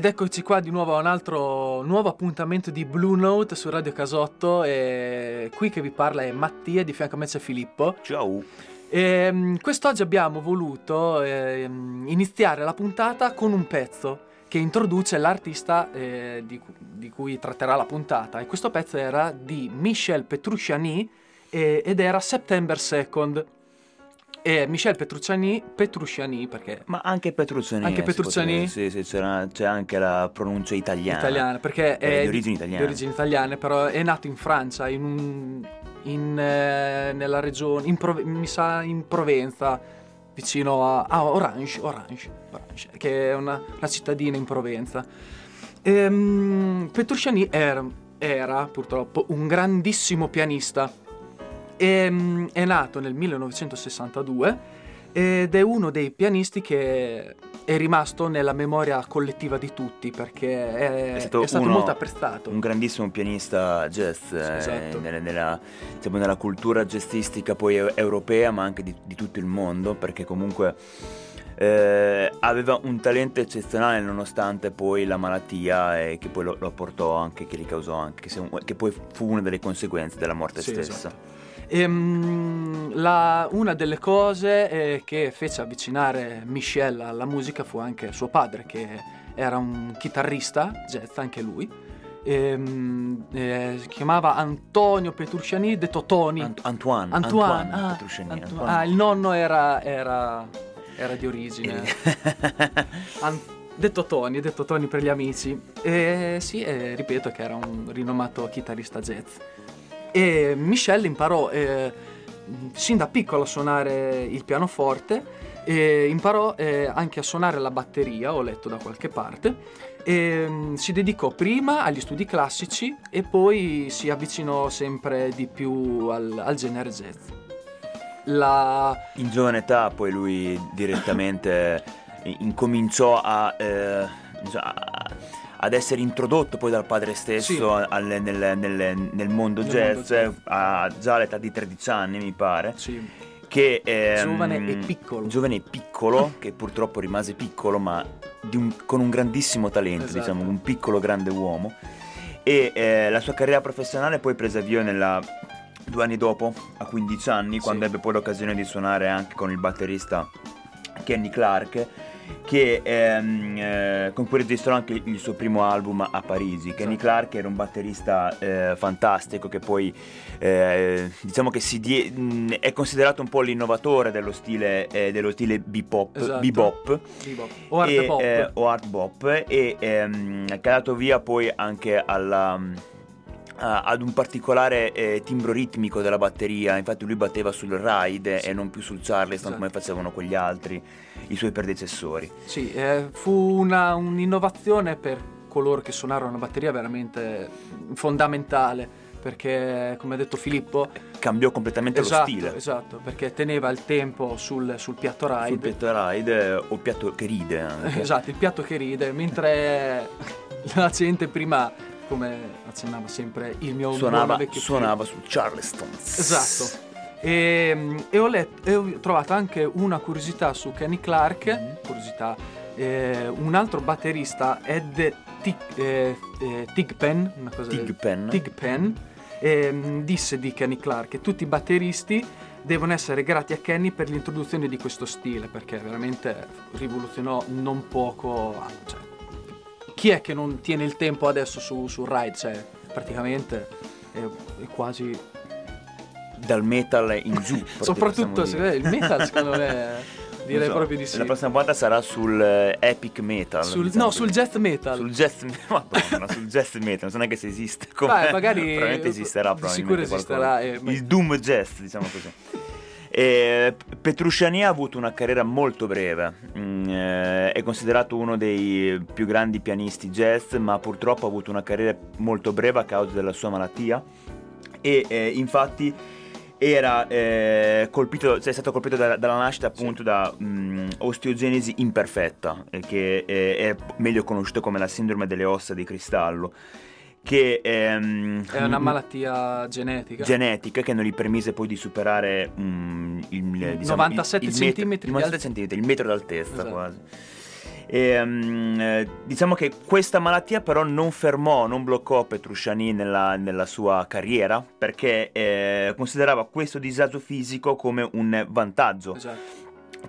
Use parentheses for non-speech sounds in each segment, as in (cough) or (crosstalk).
Ed eccoci qua di nuovo a un altro nuovo appuntamento di Blue Note su Radio Casotto e qui che vi parla è Mattia, di fianco a me c'è Filippo. Ciao. E, um, quest'oggi abbiamo voluto eh, iniziare la puntata con un pezzo che introduce l'artista eh, di, di, cui tratterà la puntata e questo pezzo era di Michel Petrucciani eh, ed era September 2nd e Michel Petrucciani, Petrucciani perché... Ma anche Petrucciani. Anche Petrucciani? Sì, sì, c'è anche la pronuncia italiana. Italiana, perché è, di origini italiane. Di origini italiane, però è nato in Francia, in, un, in eh, nella regione, in Prov- mi sa in Provenza, vicino a, a Orange, Orange, Orange, che è una, una cittadina in Provenza. Ehm, Petrucciani era, era purtroppo un grandissimo pianista e, ehm, è nato nel 1962 ed è uno dei pianisti che è rimasto nella memoria collettiva di tutti perché è, è stato, è stato uno, molto apprezzato. Un grandissimo pianista jazz sì, eh, esatto. nella, nella, diciamo, nella, cultura jazzistica poi europea ma anche di, di tutto il mondo perché comunque eh, aveva un talento eccezionale nonostante poi la malattia e che poi lo, lo portò anche, che gli causò anche, che, che, poi fu una delle conseguenze della morte sì, stessa. Esatto. E, um, la, una delle cose eh, che fece avvicinare Michel alla musica fu anche suo padre, che era un chitarrista jazz, anche lui. E, um, eh, si chiamava Antonio Petrucciani, detto Tony. Ant- Antoine. Antoine. Antoine, ah. Antoine. Antoine. Ah, il nonno era, era, era di origine. (laughs) An- detto Tony, detto Tony per gli amici. E sì, eh, ripeto che era un rinomato chitarrista jazz. E Michelle imparò eh, sin da piccolo a suonare il pianoforte e imparò eh, anche a suonare la batteria, ho letto da qualche parte. E, um, si dedicò prima agli studi classici e poi si avvicinò sempre di più al, al genere jazz. La... In giovane età poi lui direttamente (laughs) incominciò a, eh, a ad essere introdotto poi dal padre stesso sì. al, nel, nel, nel, nel, mondo nel jazz, mondo a già all'età di 13 anni mi pare. Sì. Che, ehm, giovane e piccolo. Giovane e piccolo, (laughs) che purtroppo rimase piccolo, ma un, con un grandissimo talento, esatto. diciamo, un piccolo grande uomo. E eh, la sua carriera professionale poi prese avvio nella, due anni dopo, a 15 anni, sì. quando ebbe poi l'occasione di suonare anche con il batterista Kenny Clark che, ehm, eh, con cui registrò anche il suo primo album a Parigi. Kenny Clark era un batterista eh, fantastico che poi eh, diciamo che die- mh, è considerato un po' l'innovatore dello stile, eh, dello stile bebop, esatto. bebop, bebop. O, art e, bop. Eh, o art bop e ehm, è dato via poi anche alla ad un particolare eh, timbro ritmico della batteria, infatti lui batteva sul ride sì. e non più sul charleston esatto. come facevano quegli altri, i suoi predecessori. Sì, eh, fu una, un'innovazione per coloro che suonarono la batteria veramente fondamentale perché come ha detto Filippo cambiò completamente esatto, lo stile esatto perché teneva il tempo sul, sul piatto ride sul piatto ride o piatto che ride anche. (laughs) esatto il piatto che ride mentre la gente prima come accennava sempre il mio suonava, vecchio suonava sul Charleston. Esatto. E, e, ho letto, e, ho trovato anche una curiosità su Kenny Clark, mm-hmm. curiosità, eh, un altro batterista, Ed Tig, eh, eh, Tigpen, una cosa Tigpen, Tigpen eh, disse di Kenny Clark che tutti i batteristi devono essere grati a Kenny per l'introduzione di questo stile, perché veramente rivoluzionò non poco, cioè, chi è che non tiene il tempo adesso su, su Ride? Cioè, praticamente è, è quasi dal metal in giù. (laughs) Soprattutto il metal secondo me (laughs) direi so, proprio di sì. La prossima volta sarà sul uh, epic metal. Sul, diciamo no, sul jazz metal. Sul jazz, (laughs) no, sul jazz metal, non so neanche se esiste. Come, Beh, magari probabilmente esisterà. Sicuro esisterà. Eh, il doom jazz, diciamo così. E Petrucciani ha avuto una carriera molto breve, mm, eh, è considerato uno dei più grandi pianisti jazz, ma purtroppo ha avuto una carriera molto breve a causa della sua malattia. E eh, infatti era eh, colpito, cioè è stato colpito da, dalla nascita appunto sì. da mh, mm, osteogenesi imperfetta, che è meglio conosciuto come la sindrome delle ossa di cristallo che ehm, è una malattia genetica genetica che non gli permise poi di superare um, il, diciamo, 97 il, il centimetri metro, 97 centimetri, il metro d'altezza esatto. quasi E, um, diciamo che questa malattia però non fermò, non bloccò Petrucciani nella, nella sua carriera perché eh, considerava questo disagio fisico come un vantaggio. Esatto.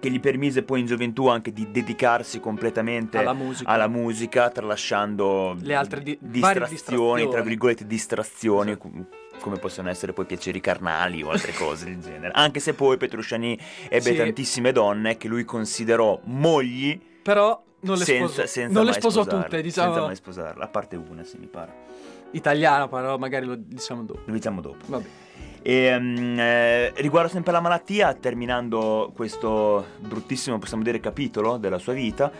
Che gli permise poi in gioventù anche di dedicarsi completamente alla musica, alla musica tralasciando le altre di- distrazioni, distrazioni, tra virgolette distrazioni, Esatto. come possono essere poi piaceri carnali o altre cose del genere. Anche se poi Petrucciani ebbe Sì. tantissime donne che lui considerò mogli Però non le senza, sposò, senza non le sposò tutte, diciamo Senza mai sposarla, a parte una, se mi pare. italiana, però magari lo diciamo dopo. Lo diciamo dopo. Vabbè. E, mm, eh, riguardo sempre alla malattia, terminando questo bruttissimo, possiamo dire, capitolo della sua vita,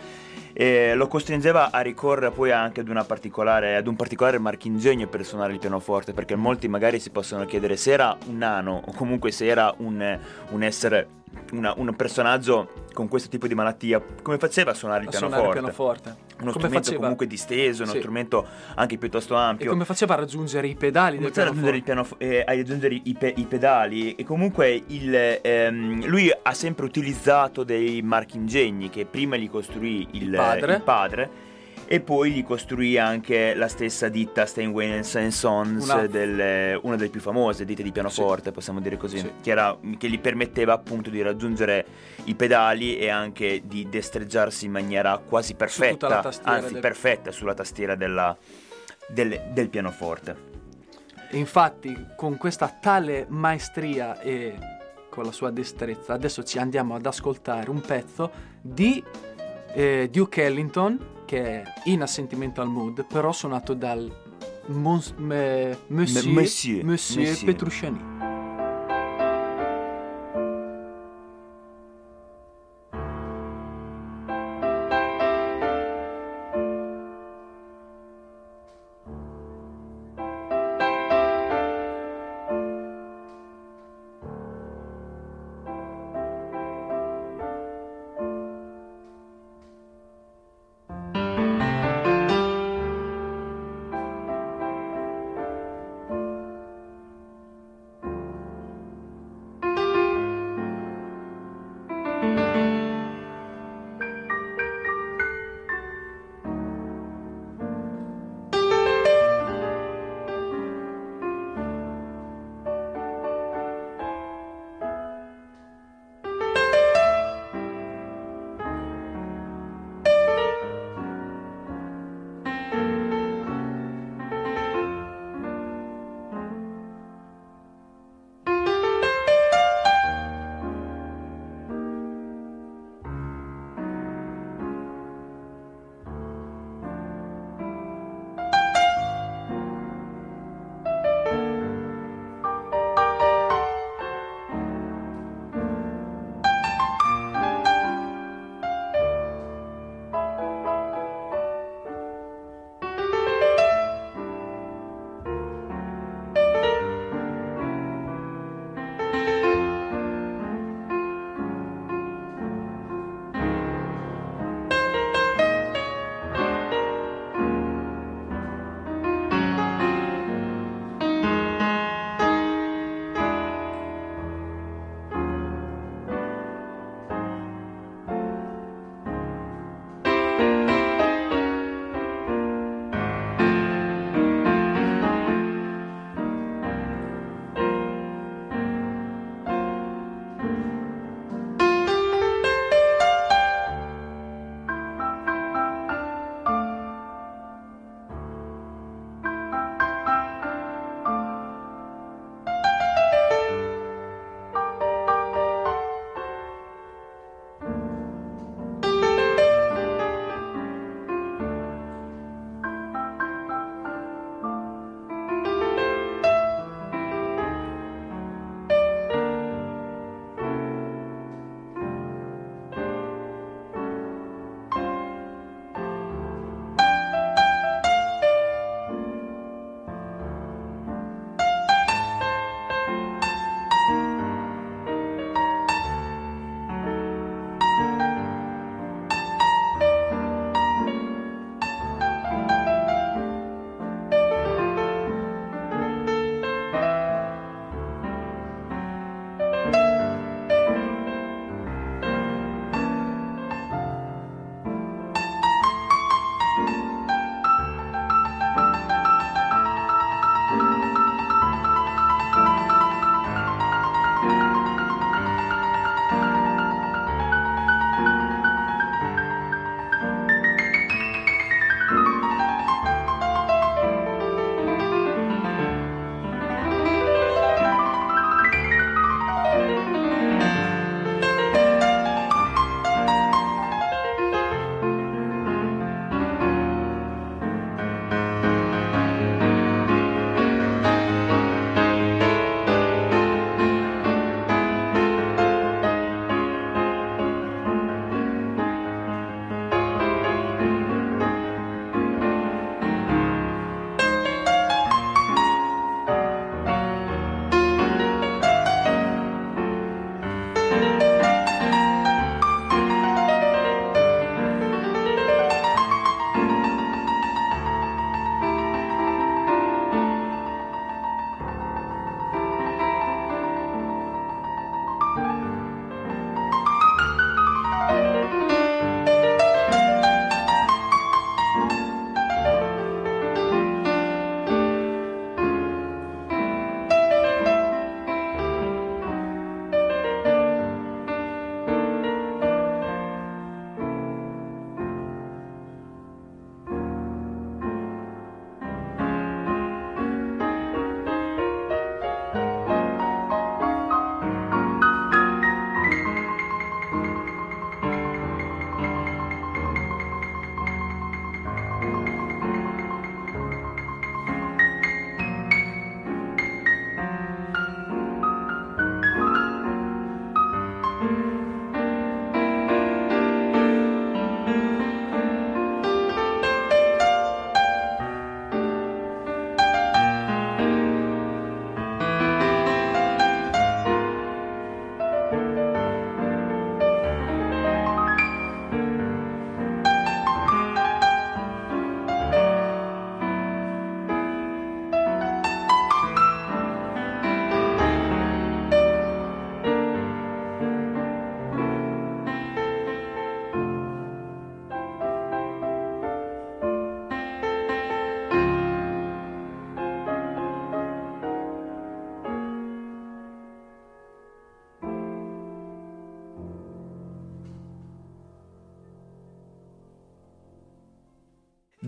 eh, lo costringeva a ricorrere poi anche ad, ad un particolare marchingegno per suonare il pianoforte, perché molti magari si possono chiedere se era un nano o comunque se era un, un essere, una- un personaggio con questo tipo di malattia, come faceva a suonare il A suonare il pianoforte? pianoforte. Uno come strumento faceva, comunque disteso, uno Sì. strumento anche piuttosto e ampio. come faceva a raggiungere i pedali Come del raggiungere, il pianoforte? pianof- eh, a raggiungere i, pe- i pedali e comunque il, ehm, lui ha sempre utilizzato dei marchingegni che prima gli costruì il, Il padre. il padre e poi gli costruì anche la stessa ditta Steinway Sons, Una- del- una delle più famose ditte di pianoforte, possiamo dire così, Sì. che, era- che gli permetteva appunto di raggiungere i pedali e anche di destreggiarsi in maniera quasi perfetta, anzi del- perfetta sulla tastiera della- del- del pianoforte. Infatti, con questa tale maestria e con la sua destrezza, adesso ci andiamo ad ascoltare un pezzo di eh, Duke Ellington, che è in A Sentimental Mood, però suonato dal Mons- me- Monsieur, Monsieur, Monsieur Monsieur. Petrucciani.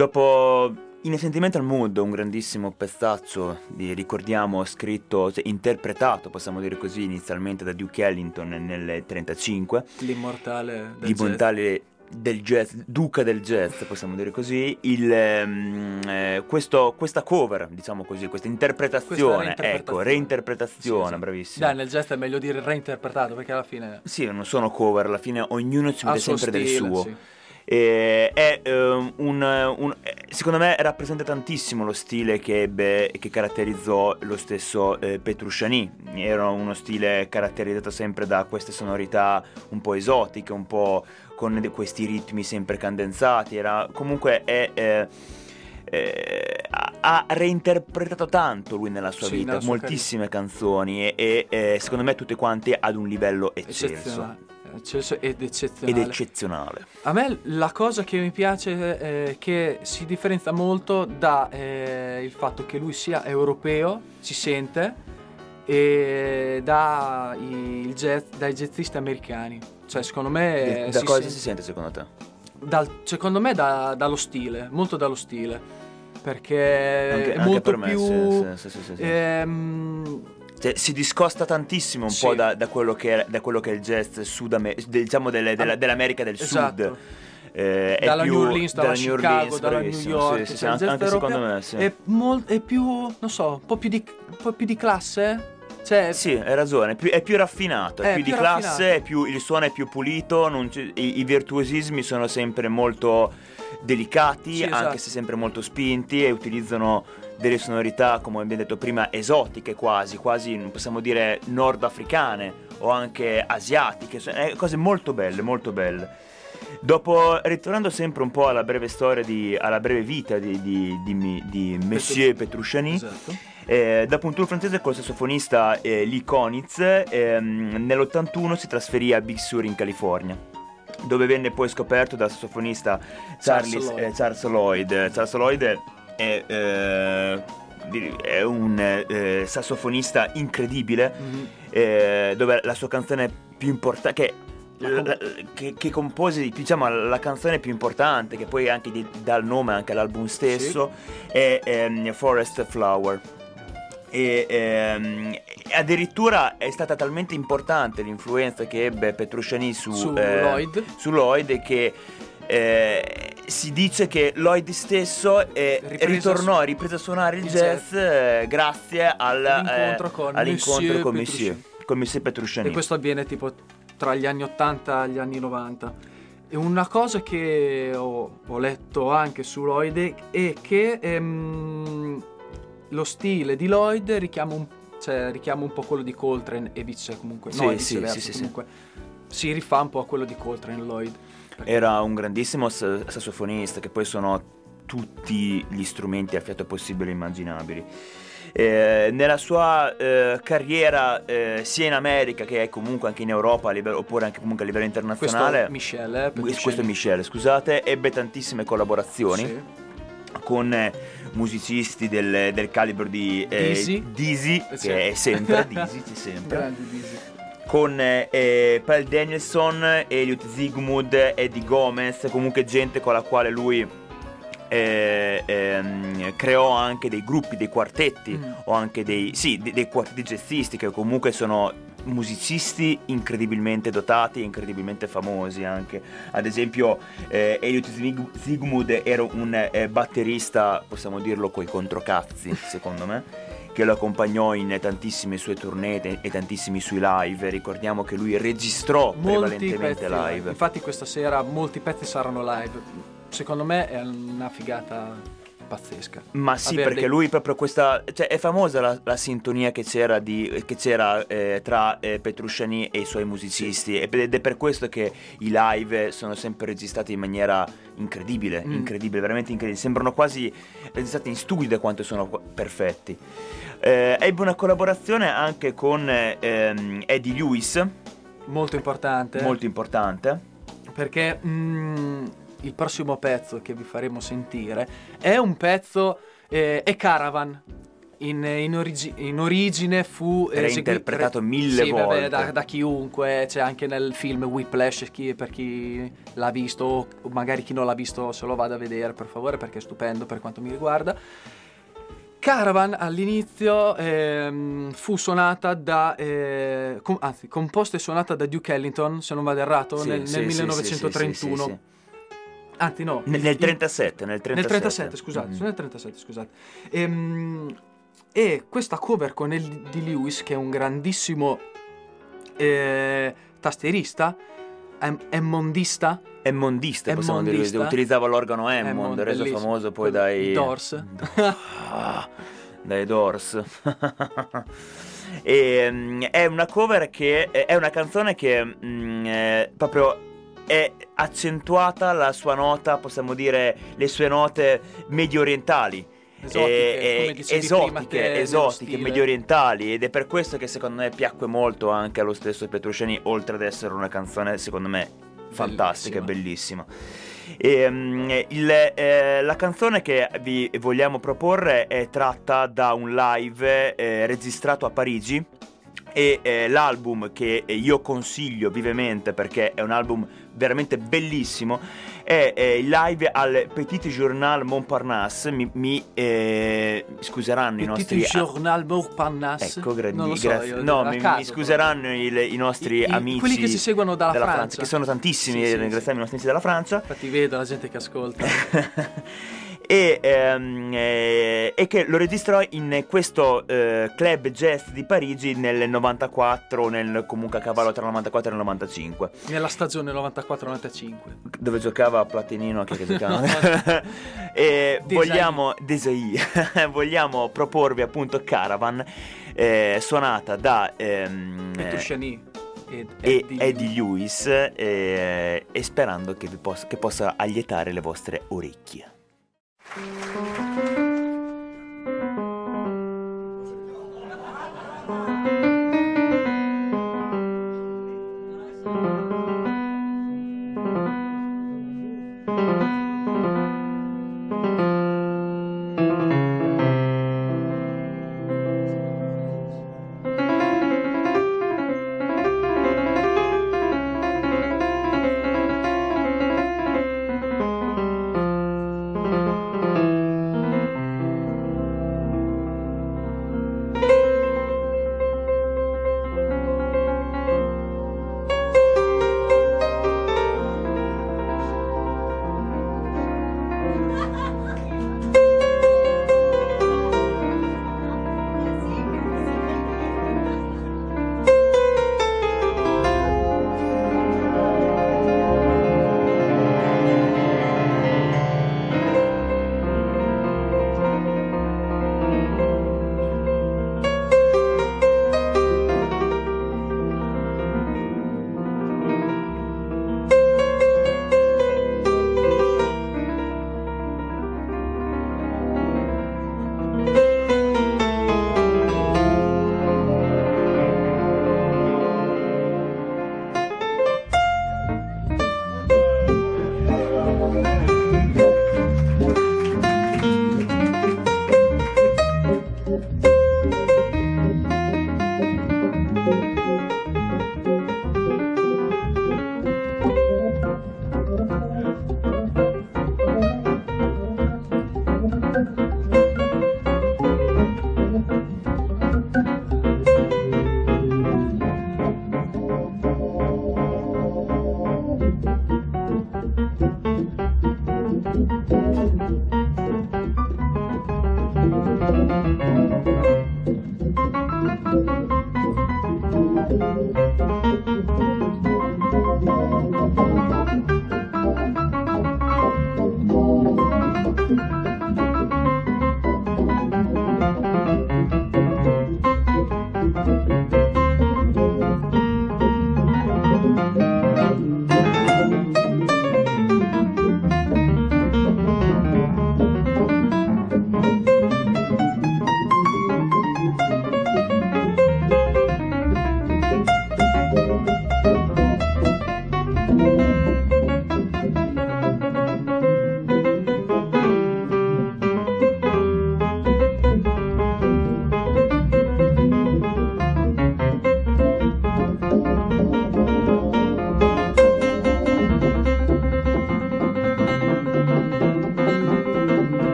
Dopo in A Sentimental Mood, un grandissimo pezzaccio, di, ricordiamo, scritto, cioè, interpretato, possiamo dire così, inizialmente da Duke Ellington nel 1935. L'immortale del L'immortale del jazz, duca del jazz, possiamo dire così, il, ehm, eh, questo, questa cover, diciamo così, questa interpretazione, Questa ecco, reinterpretazione, Sì, sì. bravissimo. Dai, nel jazz è meglio dire reinterpretato perché alla fine Sì, non sono cover, alla fine ognuno ci mette sempre del stile, suo. sì. E è ehm, un, un- eh, secondo me rappresenta tantissimo lo stile che ebbe e che caratterizzò lo stesso eh, Petrucciani. Era uno stile caratterizzato sempre da queste sonorità un po' esotiche, un po' con questi ritmi sempre cadenzati. Era comunque è, eh, eh, ha- reinterpretato tanto lui nella sua Sì, vita, nella sua moltissime canzoni e, e, eh, secondo me tutte quante ad un livello eccelso eccezionale. Eccelso ed ed eccezionale. eccezionale. A me la cosa che mi piace è che si differenzia molto da eh, il fatto che lui sia europeo, si sente, e da jazz, dai jazzisti americani. Cioè, secondo me... da si cosa sente- si sente secondo te? dal- secondo me da- dallo stile, molto dallo stile. Perché Anche- è anche molto per me, più... sì, sì, sì, sì. ehm, Cioè, si discosta tantissimo un Sì. po' da, da quello che è, da quello che è il jazz sudame- diciamo delle- della- Ah, dell'America del esatto. Sud. Eh, è dalla più- New Orleans, dalla, New Chicago, Orleans, dalla New York, sì, sì, cioè, anche, secondo me, sì. È, mol- è più, non so, un po' più di, un po' più di classe. Cioè, Sì, hai ragione, è più, è più raffinato, è, più, di più classe, raffinato. è più- il suono è più pulito, non c'è- i, i virtuosismi sono sempre molto delicati, Sì, anche esatto. se sempre molto spinti e utilizzano delle sonorità, come abbiamo detto prima, esotiche quasi, quasi possiamo dire nordafricane o anche asiatiche, so- eh, cose molto belle, molto belle. Dopo, ritornando sempre un po' alla breve storia, di, alla breve vita di, di, di, di Monsieur Petrucciani, esatto. eh, dopo un tour francese col sassofonista eh, Lee Konitz, ehm, nell'81 si trasferì a Big Sur in California, dove venne poi scoperto dal sassofonista Charles, Charles Lloyd. eh, Charles Lloyd. Charles Lloyd è, eh, è un eh, sassofonista incredibile, Mhm. eh, dove la sua canzone più importante... Che, La com- la- che, che compose diciamo la canzone più importante che poi anche di- dà il nome anche all'album stesso è ehm, Forest Flower e ehm, addirittura è stata talmente importante l'influenza che ebbe Petrucciani su, Su eh, Lloyd. su Lloyd che eh, si dice che Lloyd stesso eh, Ripreso ritornò, riprese a suonare il, jazz, eh, grazie al, All'incontro eh, con all'incontro Monsieur con Monsieur, con Monsieur Petrucciani. E questo avviene tipo tra gli anni 80 e gli anni 90. E una cosa che ho, ho letto anche su Lloyd è che ehm, lo stile di Lloyd richiama un, cioè, richiama un po' quello di Coltrane e vice comunque. Sì, no, sì, viceversa, sì, sì, sì. comunque si rifà un po' a quello di Coltrane Lloyd. Era un grandissimo sassofonista che poi sono tutti gli strumenti a fiato possibili e immaginabili. Eh, nella sua eh, carriera eh, sia in America che comunque anche in Europa a livello- oppure anche comunque a livello questo internazionale eh, questo, Petrucciani. è Michele scusate ebbe tantissime collaborazioni Sì. con eh, musicisti del, del calibro di eh, Dizzy. Che è sempre (laughs) Dizzy c'è sempre Grande Dizzy. Con eh, eh, Paul Danielson, Elliot Zigmund, Eddie Gomez, comunque gente con la quale lui eh, ehm, creò anche dei gruppi, dei quartetti Mm. o anche dei, sì, dei, dei quartetti jazzisti che comunque sono musicisti incredibilmente dotati e incredibilmente famosi anche ad esempio eh, Elliot Zig- Zigmund era un eh, batterista possiamo dirlo coi controcazzi secondo me che lo accompagnò in tantissime sue tournée e- tantissimi suoi live. Ricordiamo che lui registrò molti prevalentemente pezzi live. Infatti questa sera molti pezzi saranno live. Secondo me è una figata pazzesca. Ma sì, Averli- perché lui proprio questa. cioè è famosa la, la sintonia che c'era, di, che c'era eh, tra eh, Petrucciani e i suoi musicisti. Ed è per questo che i live sono sempre registrati in maniera incredibile, Mm. incredibile, veramente incredibile. Sembrano quasi registrati in studio da quanto sono perfetti. Eh, ebbe una collaborazione anche con eh, ehm, Eddie Lewis, Molto importante. molto importante. Perché mm, il prossimo pezzo che vi faremo sentire è un pezzo. eh, è Caravan. in, in, origi- in origine fu reinterpretato esegui- mille sì, volte vabbè, da, da chiunque, c'è anche nel film Whiplash chi, per chi l'ha visto o magari chi non l'ha visto se lo vada a vedere per favore perché è stupendo per quanto mi riguarda. Caravan all'inizio ehm, fu suonata da, eh, com- anzi, composta e suonata da Duke Ellington, se non vado errato, Sì, nel, sì, nel sì, 1931. Anzi, no. Nel, nel 37, nel 37. Nel 37, scusate, Mhm. nel 37, scusate. Ehm, e questa cover con El di Lewis, che è un grandissimo eh, tastierista, em- emmondista, È mondista, possiamo dire. Emmondista. Utilizzava l'organo Hammond, Hammond, reso bellissimo. famoso poi dai... Doors. Ah, (laughs) dai Doors. (laughs) e, mm, è una cover che... È una canzone che mm, è proprio... È accentuata la sua nota, possiamo dire, le sue note medio orientali. esotiche, e- e- te, esotiche, esotiche, medio orientali ed è per questo che secondo me piacque molto anche allo stesso Petrucciani oltre ad essere una canzone secondo me fantastica e bellissima. E, mm, il, eh, la canzone che vi vogliamo proporre è tratta da un live eh, registrato a Parigi e eh, l'album che io consiglio vivamente perché è un album veramente bellissimo è eh, il live al Petit Journal Montparnasse mi, mi, eh, scuseranno i Petit nostri Journal Montparnasse. Ecco, grandi, so, grazie. no, mi, caso, mi scuseranno il- i nostri I- i- amici. quelli che ci seguono dalla della Francia. che sono tantissimi, Sì, sì, ringraziamo i nostri amici della Francia. Infatti vedo la gente che ascolta. (laughs) e, ehm, eh, e che lo registrò in questo eh, club jazz di Parigi nel 94, nel, comunque a cavallo tra il 94 e il 95, Nella stagione 94-95. dove giocava Platinino anche che (laughs) giocava. (laughs) e Desai. vogliamo, Desai. (laughs) vogliamo proporvi appunto Caravan, eh, suonata da ehm, Petrucciani ed e Eddie Eddie Lewis eh, e sperando che, vi possa, che possa allietare le vostre orecchie. Thank you.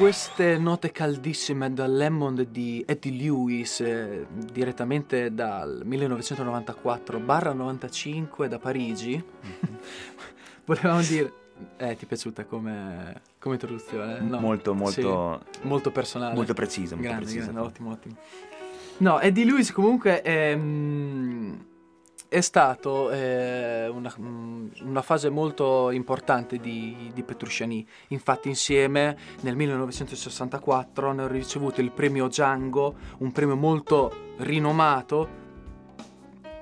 Queste note caldissime dal Lemon di Eddie Lewis, eh, direttamente dal 1994-95 da Parigi, (laughs) volevamo dire... Eh, ti è piaciuta come, come introduzione? No. Molto, molto... Sì, molto personale. Molto preciso, molto grande, preciso. grande, ottimo, ottimo. No, Eddie Lewis comunque è, mm, è stato eh, una, fase molto importante di, di Petrucciani. Infatti insieme nel 1964 hanno ricevuto il premio Django, un premio molto rinomato.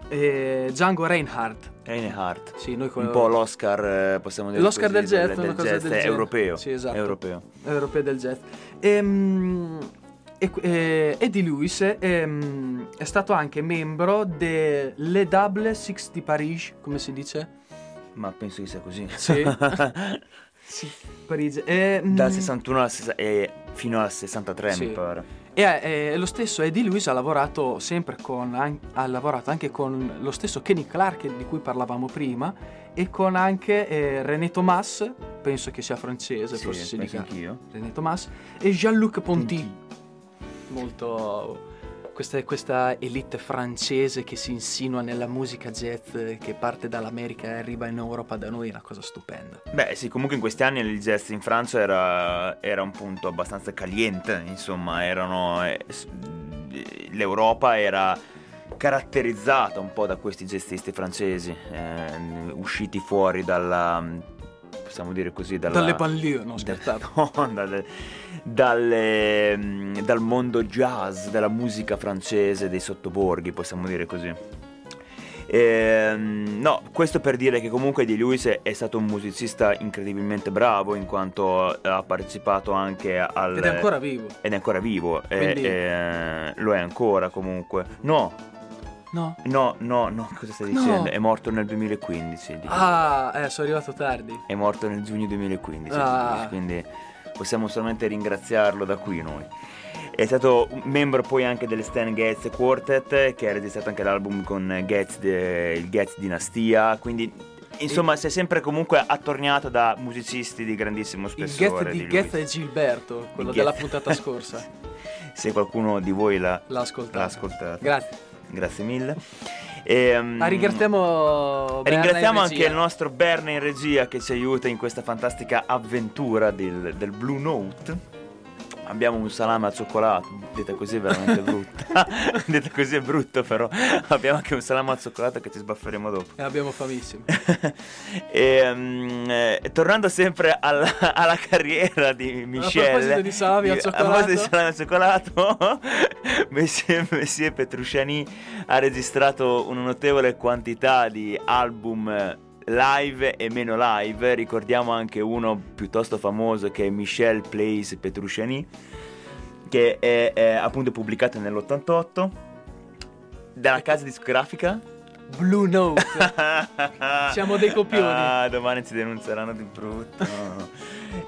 eh, Django Reinhardt. Reinhardt. Sì, noi con- Un po' l'Oscar, eh, possiamo dire L'Oscar così, del jazz, del, del jazz del è genere. europeo. Sì, esatto. Europeo. europeo del jazz. Ehm, E, e- Eddie Lewis ehm, è stato anche membro delle Double Six di Parigi, come si dice? Ma penso che sia così. Sì. (laughs) Sì, Parigi. E, mm, Dal 61 al sessa- e fino al 63 Sì. mi pare. E, e lo stesso Eddie Lewis ha lavorato sempre con, ha lavorato anche con lo stesso Kenny Clark di cui parlavamo prima e con anche eh, René Thomas, penso che sia francese, Sì, forse si dica anch'io. René Thomas, e Jean-Luc Ponty, Ponty. molto... Questa, questa elite francese che si insinua nella musica jazz che parte dall'America e arriva in Europa da noi è una cosa stupenda. Beh, sì, comunque in questi anni il jazz in Francia era, era un punto abbastanza caliente, insomma, erano, eh, l'Europa era caratterizzata un po' da questi jazzisti francesi, eh, usciti fuori dalla, possiamo dire così, dalla, Dalle banlieue, no da- scherzate. no, (laughs) dalle- dalle, mm, dal mondo jazz, della musica francese, dei sottoborghi, possiamo dire così. Ehm, no, questo per dire che comunque Di Lewis è, stato un musicista incredibilmente bravo in quanto ha partecipato anche al... Ed è ancora vivo. ed è ancora vivo, e- Quindi- e- lo è ancora comunque. No, No? no, no, no, cosa stai No. dicendo? È morto nel 2015. Di Lewis. Ah, eh, sono arrivato tardi. È morto nel giugno 2015, Ah. quindi possiamo solamente ringraziarlo da qui noi. È stato membro poi anche del Stan Getz Quartet, che ha registrato anche l'album con Getz, de- il Getz Dinastia, quindi insomma si è sempre comunque attorniato da musicisti di grandissimo Il spessore. get di di Getz e Gilberto, quello Il della Getz. puntata scorsa. (laughs) Se qualcuno di voi l'ha, L'ha ascoltato. l'ha ascoltato. Grazie. Grazie mille. E, Ah, ringraziamo Ringraziamo in anche il nostro Berna in regia che ci aiuta in questa fantastica avventura del, del Blue Note. Abbiamo un salame al cioccolato, detta così è veramente brutta. (laughs) detta così è brutto, però abbiamo anche un salame al cioccolato che ci sbafferemo dopo. E abbiamo famissimo. (laughs) e, mm, eh, tornando sempre alla, (laughs) alla carriera di Michel. proposito di salami al A cioccolato. proposito di salami al cioccolato, Monsieur Petrucciani ha registrato una notevole quantità di album live e meno live. Ricordiamo anche uno piuttosto famoso che è Michel Plays Petrucciani, che è, è appunto pubblicato nell'88 dalla casa discografica Blue Note. (laughs) Siamo dei copioni. Ah, domani ci denunzieranno di brutto.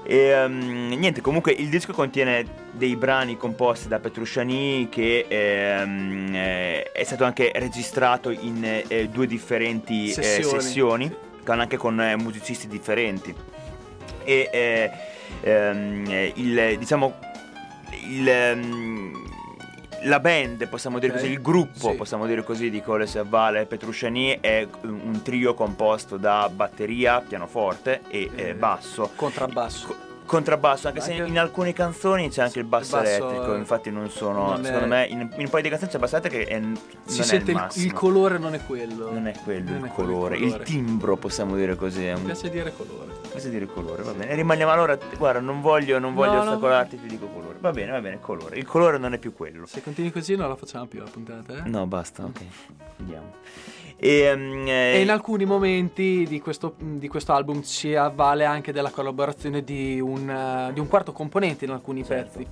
e ehm, niente, comunque il disco contiene dei brani composti da Petrucciani che eh, è stato anche registrato in eh, due differenti eh, Sessioni. Anche con eh, musicisti differenti. E eh, ehm, eh, il diciamo il ehm, la band, possiamo dire Ok. così, il gruppo, Sì. possiamo dire così, di Coles e Vale e Petrucciani è un trio composto da batteria, pianoforte e eh, Eh, basso. Contrabbasso. Co- contrabbasso, anche se Anche- in alcune canzoni c'è anche il basso, Il basso, elettrico, infatti non sono, non è- secondo me, in, in un paio di canzoni c'è il basso elettrico che è, Si è sente il il, il colore non è quello. Non è quello Non il è colore, il, colore. timbro possiamo dire così. È Mi piace dire colore. Cosa dire colore? Va bene, rimaniamo allora. Guarda, non voglio, non voglio No, no, ostacolarti, ti dico colore. Va bene, va bene, colore. Il colore non è più quello. Se continui così non la facciamo più la puntata, eh? No, basta, ok. Andiamo. E, eh, E in alcuni momenti di questo, di questo album ci avvale anche della collaborazione di un, eh, di un quarto componente in alcuni Certo. pezzi.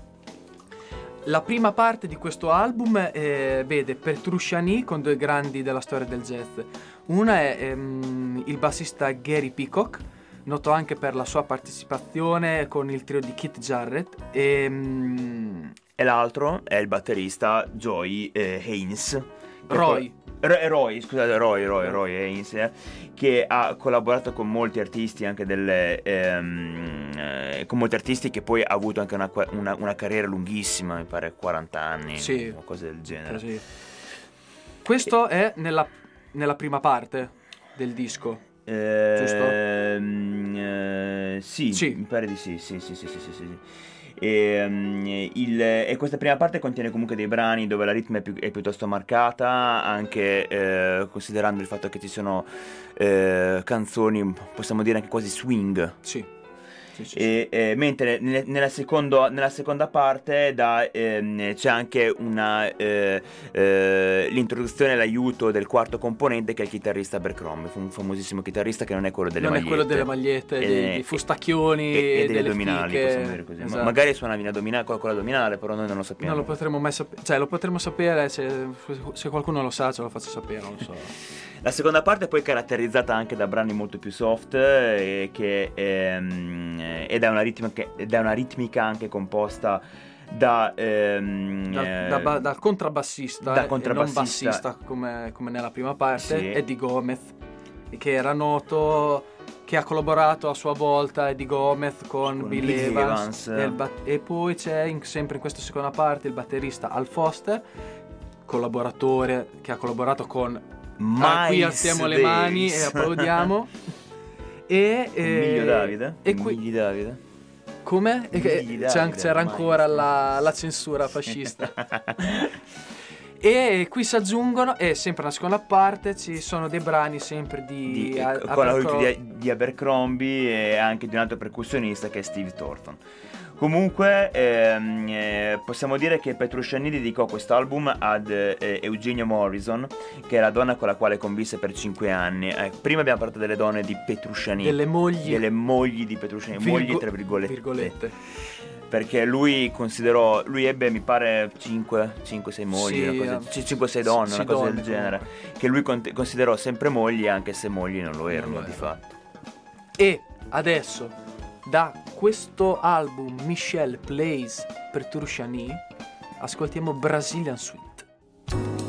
La prima parte di questo album eh, vede Petrucciani con due grandi della storia del jazz. Una è ehm, il bassista Gary Peacock, noto anche per la sua partecipazione con il trio di Kit Jarrett. E, mm, e l'altro è il batterista Joy eh, Haynes. Roy. Roy, scusate, Roy, Roy, Roy Haynes, eh, che ha collaborato con molti artisti, anche delle, ehm, eh, con molti artisti che poi ha avuto anche una, una- una carriera lunghissima, mi pare 40 anni Sì. o cose del genere. Così. Questo è nella, nella prima parte del disco. Ehm, eh, sì, Sì. mi pare di sì, sì, sì, sì, sì, sì, sì. Ehm, il- e questa prima parte contiene comunque dei brani dove la ritmo è, più- è piuttosto marcata, anche eh, considerando il fatto che ci sono eh, canzoni, possiamo dire anche quasi swing. Sì. Sì, sì. E, eh, mentre nelle- nella, secondo- nella seconda parte da, ehm, c'è anche una, eh, eh, l'introduzione e l'aiuto del quarto componente che è il chitarrista Abercrombie, fu un famosissimo chitarrista che non è quello delle non magliette. è quello delle magliette, E- dei, dei fustacchioni e, e delle delle addominali, così. Ma- Esatto. magari suonavi in addominale con con l'addominale, però noi non lo sappiamo. Non lo potremo mai sapere, cioè lo potremo sapere se, se qualcuno lo sa, ce lo faccia sapere, non lo so. (laughs) La seconda parte è poi caratterizzata anche da brani molto più soft eh, che, ehm, ed, è una ritmica, ed è una ritmica anche composta da, ehm, Dal, eh, da ba- dal contrabbassista, da eh, e contrabbassista. non bassista come, come nella prima parte, Sì. Eddie Gomez. che era noto, che ha collaborato a sua volta Eddie Gomez con, Con Bill Bill Evans, Evans. E, bat- e poi c'è in- sempre in questa seconda parte il batterista Al Foster, collaboratore che ha collaborato con Ah, qui alziamo le mani e applaudiamo. (laughs) e, eh, Miglio Davide? E qui, Migli Davide? come? Davide, c'era Miles ancora la, la censura fascista. (laughs) E qui si aggiungono, e sempre nella seconda parte ci sono dei brani sempre di, Di- A- Abercrombie. di, di Abercrombie e anche di un altro percussionista che è Steve Thornton. Comunque ehm, eh, possiamo dire che Petrucciani dedicò quest'album ad eh, Eugenio Morrison, che è la donna con la quale convisse per 5 anni. Eh, prima abbiamo parlato delle donne di Petrucciani, delle mogli, delle mogli di Petrucciani, virgo- mogli tra virgolette, virgolette. perché lui considerò, lui ebbe mi pare 5-6 mogli, Sì, una cosa- eh, sì, 5-6 donne, sì, una cosa donne del genere, comunque. che lui con- considerò sempre mogli anche se mogli non lo erano lo di fatto. E adesso, da questo album Michel Plays Petrucciani, ascoltiamo Brazilian Suite.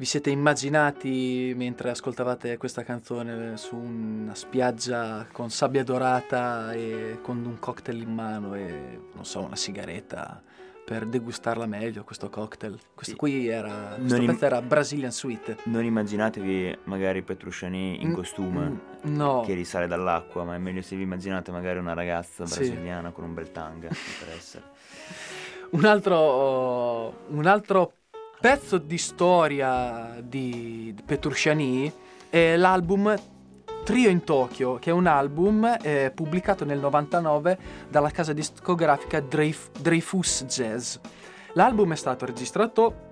Vi siete immaginati mentre ascoltavate questa canzone su una spiaggia con sabbia dorata e con un cocktail in mano e non so, una sigaretta per degustarla meglio questo cocktail. Questo Sì. qui era questo im- era Brazilian Sweet. Non immaginatevi magari Petrucciani in Mm, costume mm, No. che risale dall'acqua, ma è meglio se vi immaginate magari una ragazza Sì. brasiliana con un bel tanga, per essere. (laughs) Un altro, un altro pezzo di storia di Petrucciani è l'album Trio in Tokyo, che è un album eh, pubblicato nel 99 dalla casa discografica Dreyf- Dreyfus Jazz. L'album è stato registrato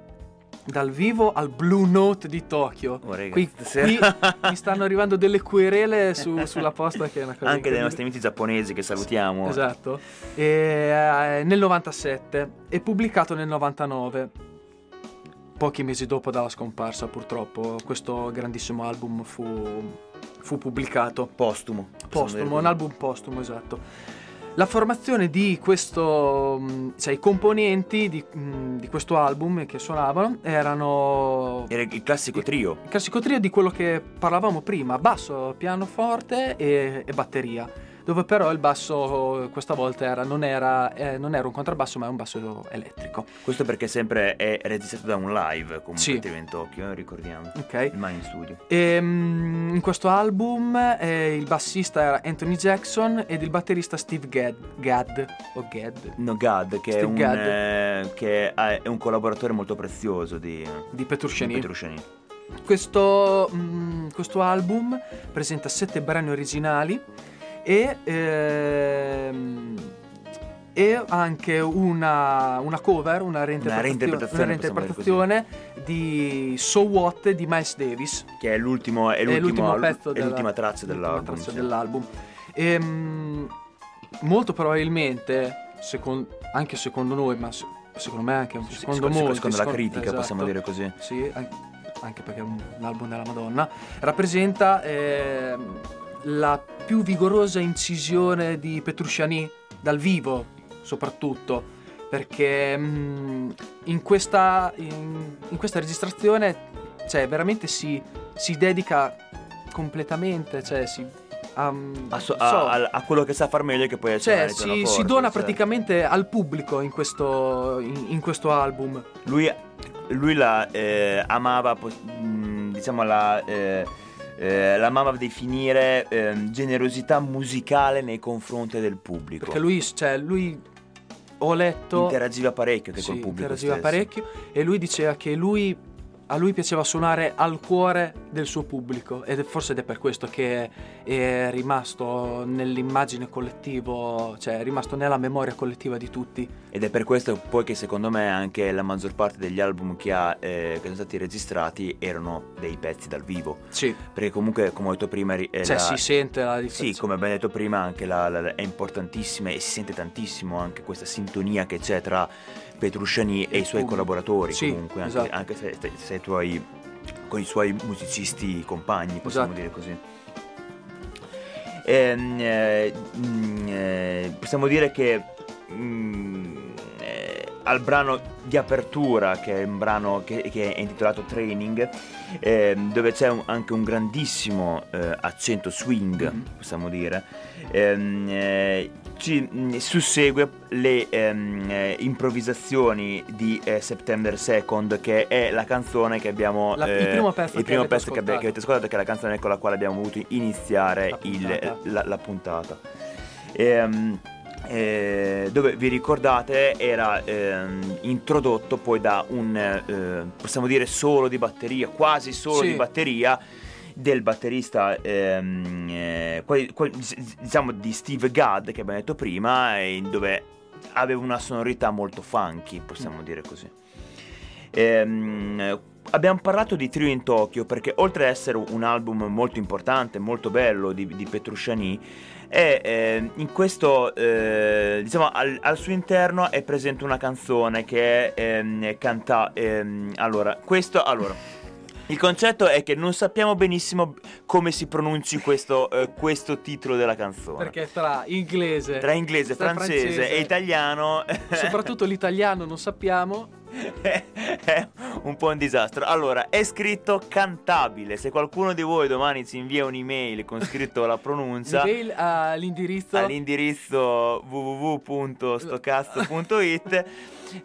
dal vivo al Blue Note di Tokyo. Oh, raga, Qui, qui mi stanno arrivando delle querele su- sulla posta che è una cosa Anche dai nostri amici giapponesi che salutiamo. Esatto. E, eh, nel 97 e pubblicato nel 99. Pochi mesi dopo dalla scomparsa, purtroppo, questo grandissimo album fu, fu pubblicato. Postumo. Postumo, un album postumo, esatto. La formazione di questo, cioè i componenti di, mh, di questo album che suonavano erano Era il classico trio. il classico trio di quello che parlavamo prima, basso, pianoforte e, e batteria, dove però il basso questa volta era- non, era, eh, non era un contrabbasso ma è un basso elettrico. Questo perché sempre è registrato da un live, comunque Sì. Trio in Tokyo, eh, ricordiamo. Ok? Ma in studio. E, mm, in questo album eh, il bassista era Anthony Jackson ed il batterista Steve Gadd, Gadd o Gadd No, Gad, che, è un, Gadd. eh, che è un collaboratore molto prezioso di, di di Petrucciani. Petrucciani. Questo, mm, questo album presenta sette brani originali e, ehm, e anche una, una cover, una reinterpretazio- reinterpretazione, una reinterpretazione di So What di Miles Davis. Che è l'ultimo, è È l'ultimo, l'ultimo pezzo è della- l'ultima traccia l'ultima dell'album. traccia sì. dell'album. Ehm, molto probabilmente, secon- anche secondo noi, ma se- secondo me anche Sì, secondo secondo, molti, secondo la critica, possiamo esatto. dire così. Sì, an- anche perché è un, album della Madonna, rappresenta ehm, la più vigorosa incisione di Petrucciani dal vivo, soprattutto, perché mm, in, questa, in, in questa registrazione cioè, veramente si, si dedica completamente, cioè si... a- A, so- so, a- a- quello che sa far meglio che poi è cioè, si, pianoforte, si dona cioè. praticamente al pubblico in questo, in- in questo album. Lui, lui la eh, amava, mh, diciamo, la, eh, eh, l'amava definire ehm, generosità musicale nei confronti del pubblico. Perché lui, cioè, lui ho letto interagiva parecchio che sì, col pubblico. interagiva stesso. parecchio e lui diceva che lui a lui piaceva suonare al cuore del suo pubblico ed è forse ed è per questo che è rimasto nell'immagine collettivo, cioè è rimasto nella memoria collettiva di tutti. Ed è per questo poi che secondo me anche la maggior parte degli album che, ha, eh, che sono stati registrati erano dei pezzi dal vivo. Sì, Perché comunque, come ho detto prima, ri- è cioè la- si sente la Sì, differenza. come abbiamo detto prima, anche la, la- è importantissima e si sente tantissimo anche questa sintonia che c'è tra Petrucciani e i suoi collaboratori, Sì, comunque, anche, esatto. anche se, se, tuoi, con i suoi musicisti compagni, possiamo Esatto. dire così. Ehm, eh, mm, eh, possiamo dire che mm, eh, al brano di apertura, che è un brano che, che è intitolato Training, ehm, dove c'è un- anche un grandissimo eh, accento swing, Mhm. possiamo dire, ehm, eh, ci mm, sussegue le ehm, eh, improvvisazioni di eh, September 2nd, che è la canzone che abbiamo... La- il eh, primo pezzo il che primo avete pezzo che, che avete ascoltato, che è la canzone con la quale abbiamo voluto iniziare La il- puntata. la, la puntata. Ehm, eh, dove vi ricordate era ehm, introdotto poi da un eh, possiamo dire solo di batteria quasi solo Sì. di batteria del batterista ehm, eh, quasi- quasi- diciamo di Steve Gadd che abbiamo detto prima e dove aveva una sonorità molto funky possiamo dire così. Ehm, abbiamo parlato di Trio in Tokyo perché oltre ad essere un album molto importante, molto bello di, di Petrucciani, è, eh, in questo, eh, diciamo, al, al suo interno è presente una canzone che è ehm, canta... ehm, allora, questo... Allora, il concetto è che non sappiamo benissimo come si pronunci questo, eh, questo titolo della canzone. Perché tra inglese, Tra inglese, tra francese, e italiano... (laughs) soprattutto l'italiano non sappiamo (laughs) è un po' un disastro. Allora, è scritto cantabile. Se qualcuno di voi domani ci invia un'email con scritto la pronuncia (laughs) Email all'indirizzo all'indirizzo www.stocast.it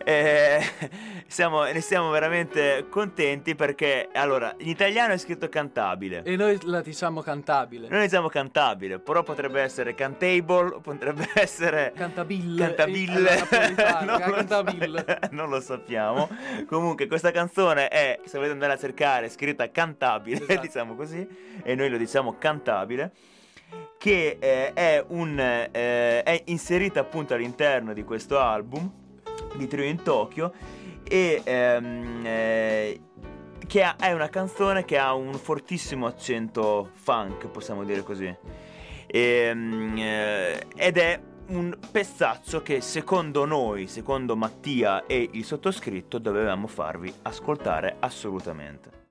eh, (laughs) siamo, ne siamo veramente contenti perché allora in italiano è scritto cantabile. e noi la diciamo cantabile. Noi diciamo cantabile, però potrebbe essere cantable, potrebbe (laughs) essere Cantabile. cantabile. eh, (laughs) non, lo cantabile. sa- non lo sappiamo. Comunque questa canzone è, se volete andare a cercare, scritta cantabile, Esatto. diciamo così, e noi lo diciamo cantabile che eh, è, un, eh, è inserita appunto all'interno di questo album di Trio in Tokyo e ehm, eh, che ha- è una canzone che ha un fortissimo accento funk, possiamo dire così. Ehm, eh, ed è un pezzaccio che secondo noi, secondo Mattia e il sottoscritto, dovevamo farvi ascoltare assolutamente.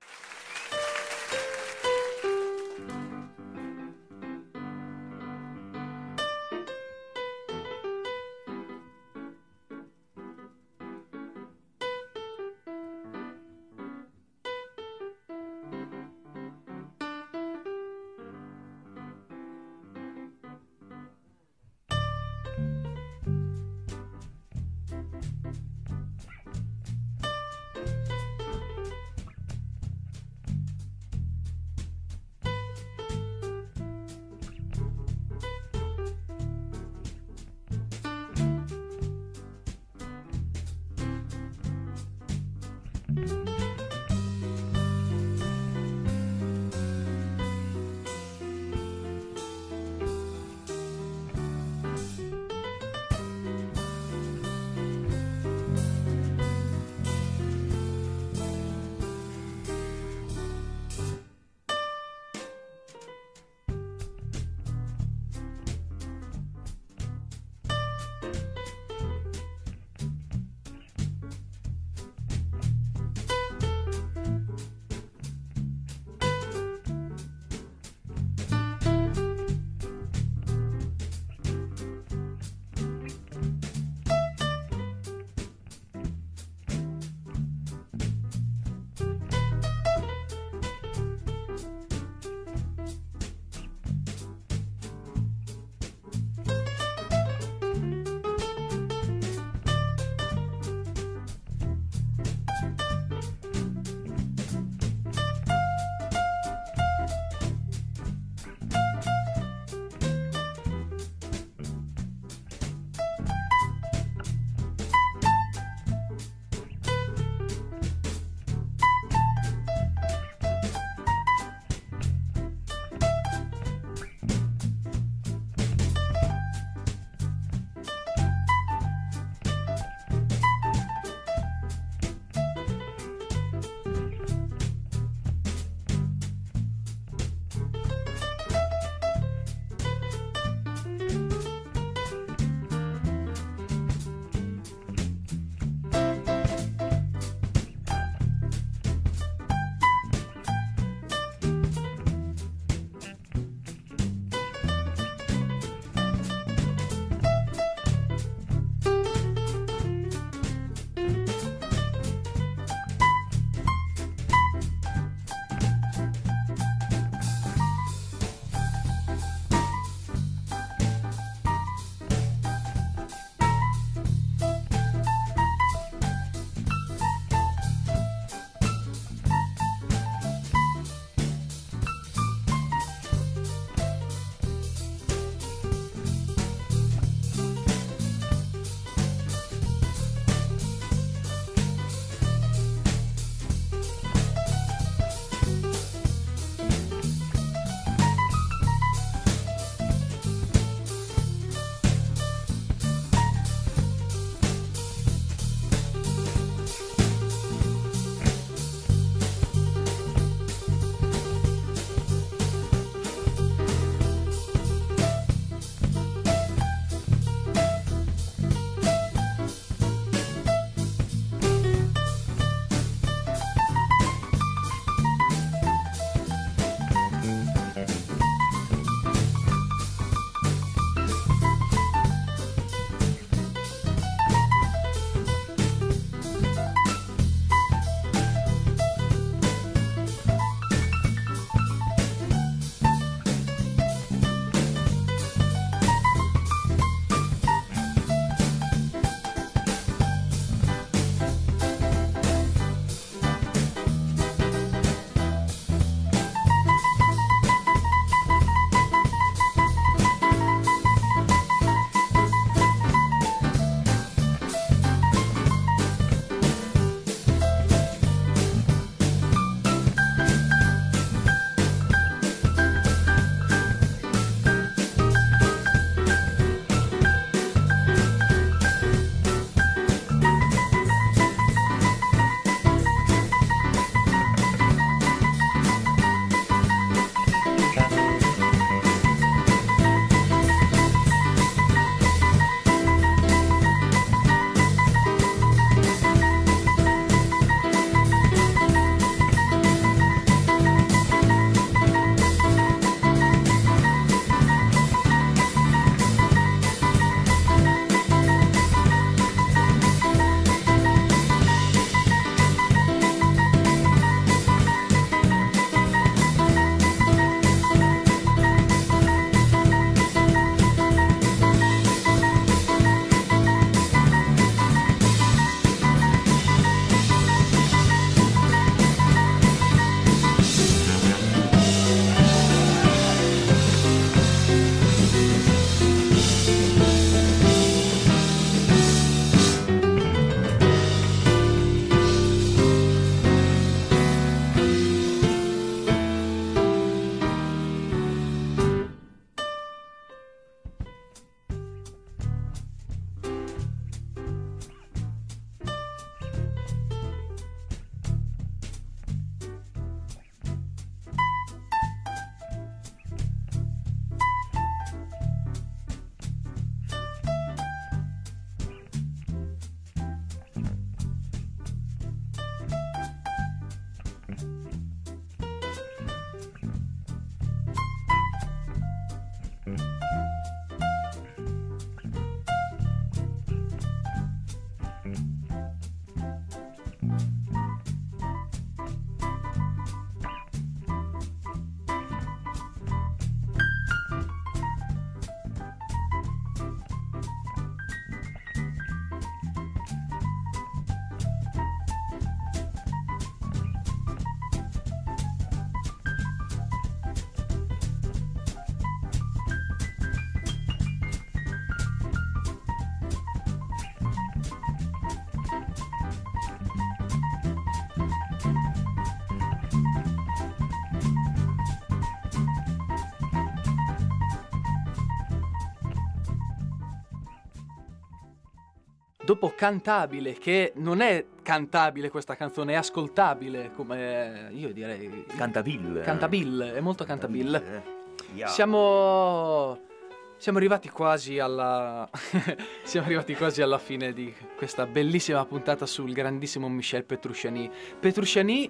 Dopo Cantabile, che non è cantabile questa canzone, è ascoltabile, come io direi... Cantabile. Cantabile, è molto cantabile. Cantabile. Yeah. Siamo... Siamo arrivati quasi alla... (laughs) Siamo arrivati quasi alla fine di questa bellissima puntata sul grandissimo Michel Petrucciani. Petrucciani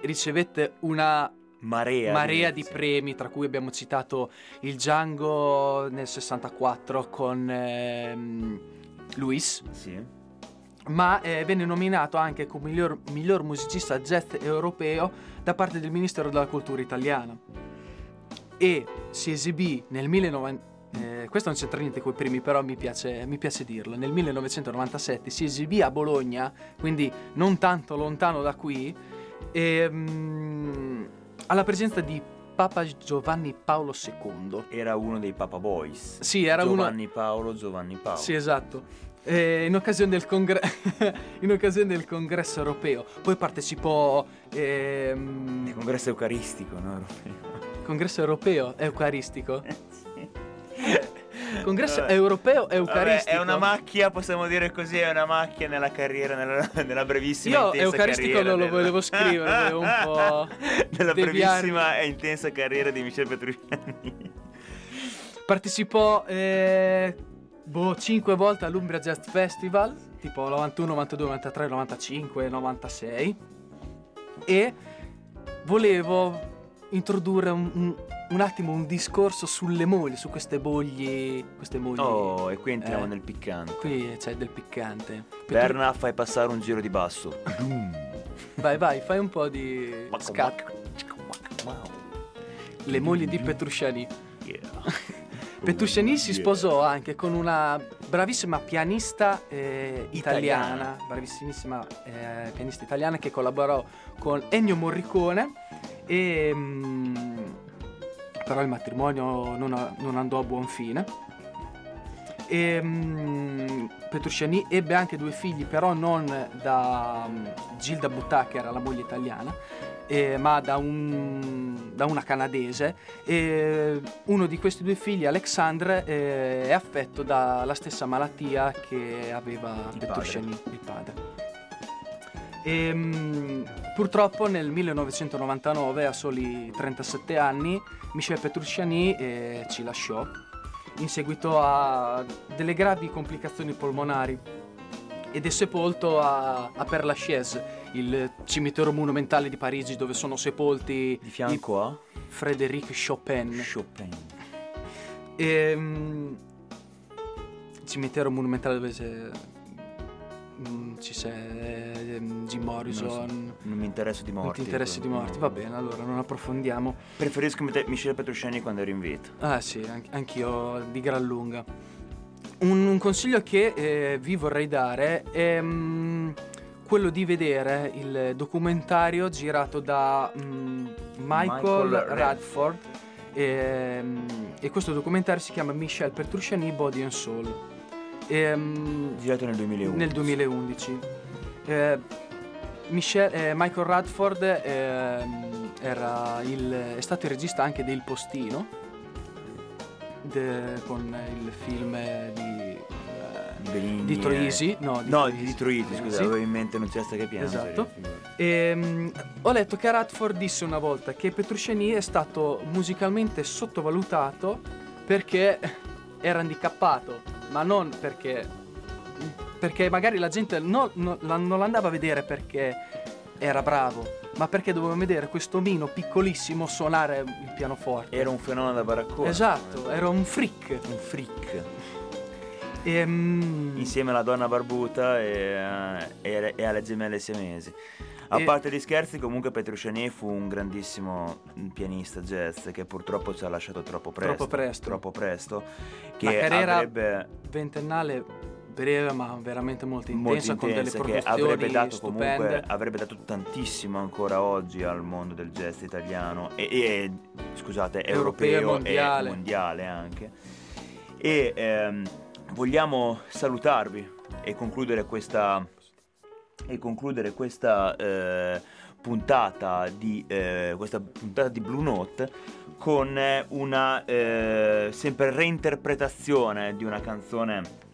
ricevette una Marea, marea di premi, tra cui abbiamo citato il Django nel 64 con ehm, Luis, Sì. ma eh, venne nominato anche come miglior, miglior musicista jazz europeo da parte del Ministero della Cultura italiana. E si esibì nel 19... eh, questo non c'entra niente con i primi, però mi piace, mi piace dirlo. Nel 1997 si esibì a Bologna, quindi non tanto lontano da qui, e, mm, alla presenza di Papa Giovanni Paolo II. Era uno dei Papa Boys. Sì, era uno... Giovanni Paolo, Giovanni Paolo. Sì, esatto. Eh, in, occasione del congre- (laughs) in occasione del congresso europeo. Poi partecipò. ehm, Il congresso eucaristico, no? Europeo. congresso europeo eucaristico. (laughs) Sì. (laughs) Congresso Vabbè. europeo Vabbè, eucaristico. è una macchia, possiamo dire così, è una macchia nella carriera, nella, (laughs) nella brevissima Io eucaristico non lo del- volevo scrivere, un po' (laughs) Nella brevissima e intensa carriera di Michel Petrucciani. Partecipò eh, boh, 5 volte all'Umbria Jazz Festival, tipo 91, 92, 93, 95, 96. E volevo introdurre un, un- un attimo un discorso sulle mogli, su queste mogli. Queste mogli. Oh, e qui entriamo Eh. nel piccante. Qui c'è del piccante. Berna, fai passare un giro di basso. (laughs) Vai, vai, fai un po' di scat. Le mogli di Petrucciani. Yeah. Petrucciani si sposò anche con una bravissima pianista eh, italiana, Italiana. bravissimissima eh, pianista italiana che collaborò con Ennio Morricone e mm, però il matrimonio non, a- non andò a buon fine. E, mm, Petrucciani ebbe anche due figli, però non da mm, Gilda Buttà, che era la moglie italiana, eh, ma da, un- da una canadese. E uno di questi due figli, Alexandre, eh, è affetto dalla stessa malattia che aveva Il Petrucciani, il padre. E, mm, purtroppo nel 1999, a soli 37 anni, Michel Petrucciani eh, ci lasciò in seguito a delle gravi complicazioni polmonari ed è sepolto a, a Père Lachaise, il cimitero monumentale di Parigi dove sono sepolti Di fianco a Frédéric Chopin. Chopin. E, mm, cimitero monumentale dove c'è, mm, ci c'è ehm, Jim Morrison. Non mi interesso di morti. Non ti interessi di morti? Va bene, allora non approfondiamo. Preferisco Mite- Michel Petrucciani quando ero in vita. Ah sì, an- anch'io di gran lunga. Un, un consiglio che eh, vi vorrei dare è mm, quello di vedere il documentario girato da mm, Michael, Michael Radford ehm, e questo documentario si chiama Michel Petrucciani Body and Soul Ehm, Girato nel 2001. nel 2011. Eh, Michel- eh, Michael Radford era il- è stato il regista anche del Postino de- con il film di, eh, Di Troisi. eh. No, di No, Troisi. di Troisi, scusa, Sì. avevo in mente non c'è sta che piange. Esatto. Ehm, ho letto che Radford disse una volta che Petrucciani è stato musicalmente sottovalutato perché era handicappato, ma non perché perché magari la gente no- no- la- non l'andava a vedere perché era bravo, ma perché doveva vedere questo mino piccolissimo suonare il pianoforte. Era un fenomeno da baraccone. Esatto, era un freak. Un freak. Ehm, Insieme alla donna barbuta e, e- e alle gemelle siamesi. A E- parte gli scherzi, comunque Petrucciani fu un grandissimo pianista jazz che purtroppo ci ha lasciato troppo presto. Troppo presto. Troppo presto. Che carriera avrebbe ventennale breve ma veramente molto molto intensa, con delle intensa, che avrebbe dato stupende. comunque avrebbe dato tantissimo ancora oggi al mondo del jazz italiano e, e- scusate Europeo e europeo, mondiale. e mondiale anche e ehm, vogliamo salutarvi e concludere questa e concludere questa eh, puntata di eh, questa puntata di Blue Note con una eh, sempre reinterpretazione di una canzone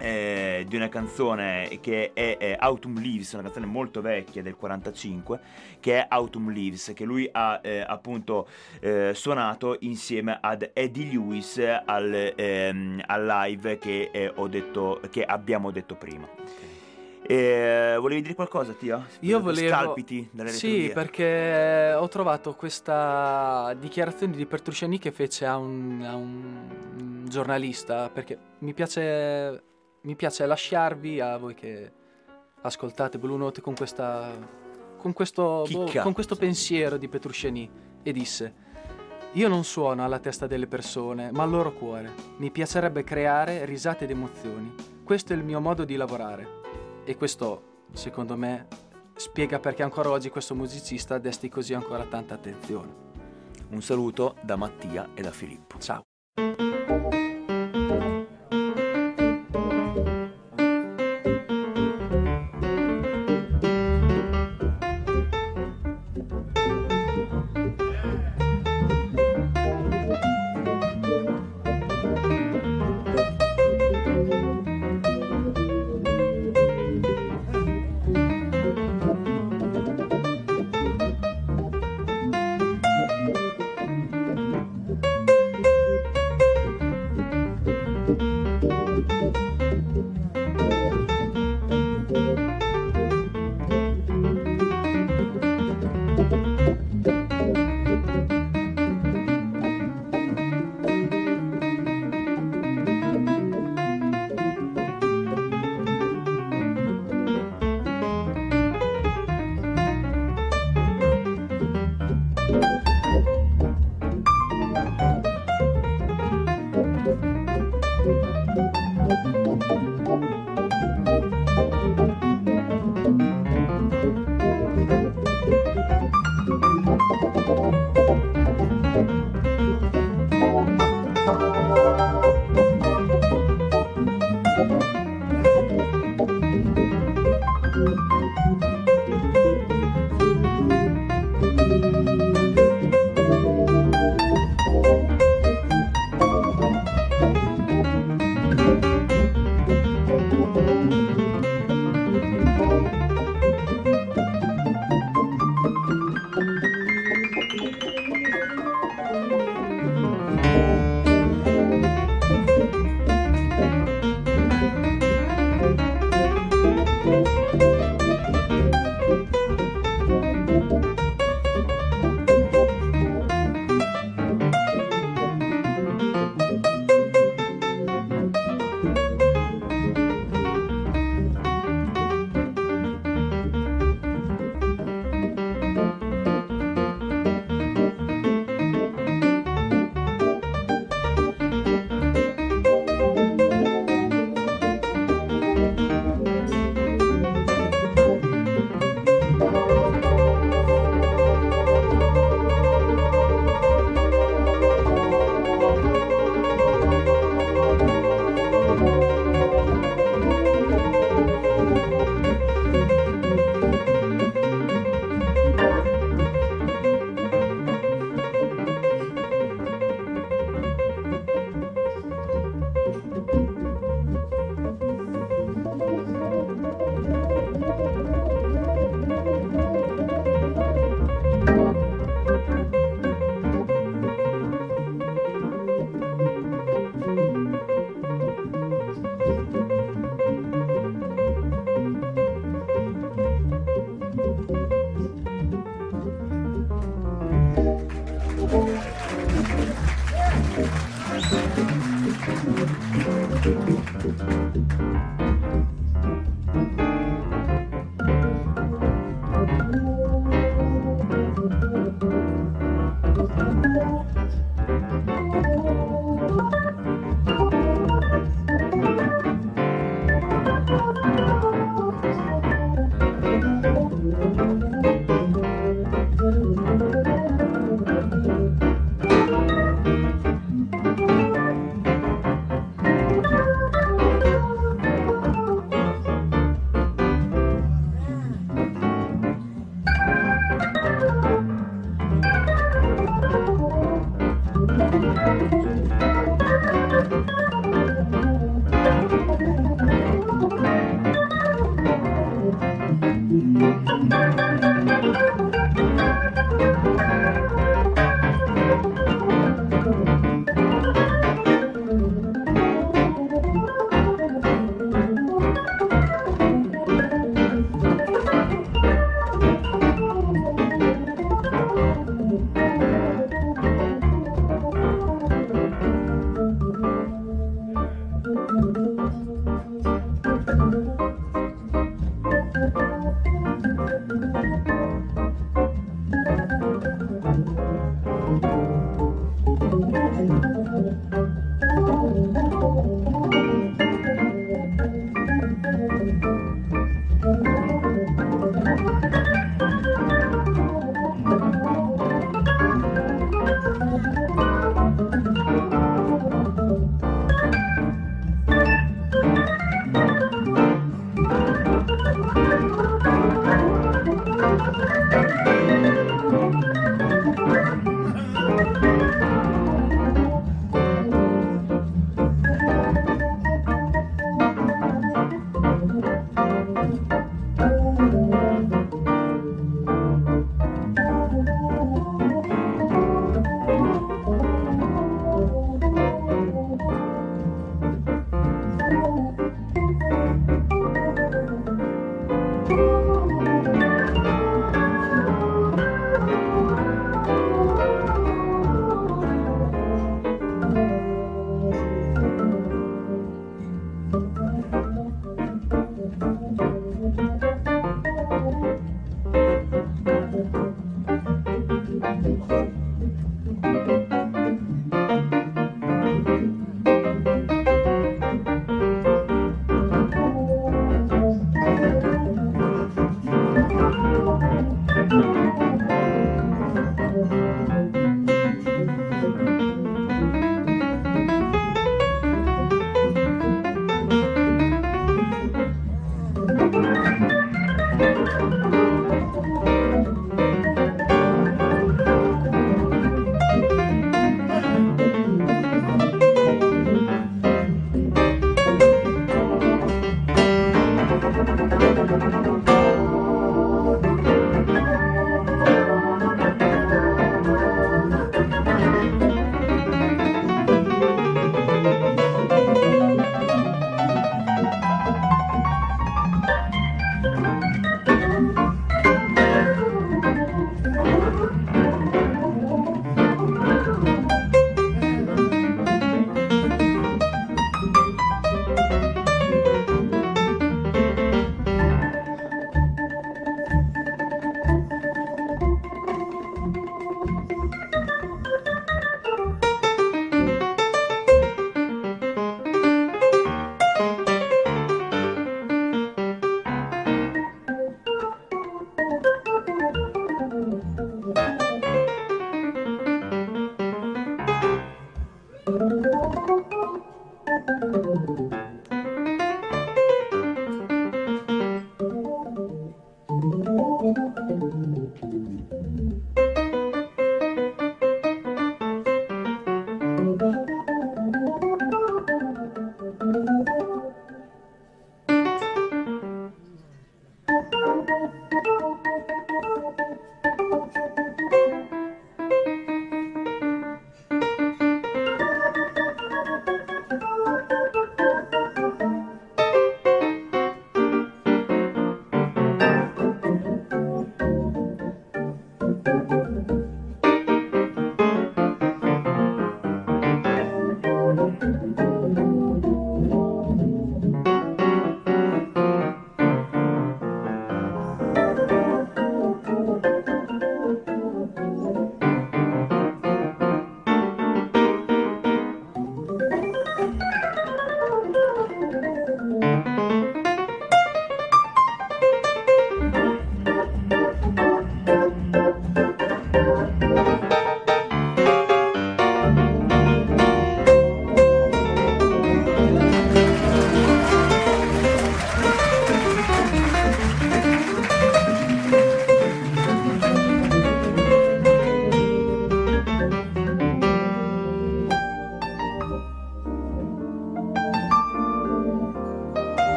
eh, di una canzone che è, è, Autumn Leaves, una canzone molto vecchia del 45, che è Autumn Leaves, che lui ha eh, appunto eh, suonato insieme ad Eddie Lewis al, ehm, al live che, eh, detto, che abbiamo detto prima. E, volevi dire qualcosa, Tia? Io volevo... Scalpiti dalle Sì, perché ho trovato questa dichiarazione di Petrucciani che fece a un, a un giornalista, perché mi piace, mi piace lasciarvi a voi che ascoltate Blue Note con questa... con questo, boh, con questo pensiero di Petrucciani e disse... Io non suono alla testa delle persone, ma al loro cuore. Mi piacerebbe creare risate ed emozioni. Questo è il mio modo di lavorare. E questo, secondo me, spiega perché ancora oggi questo musicista desti così ancora tanta attenzione. Un saluto da Mattia e da Filippo. Ciao.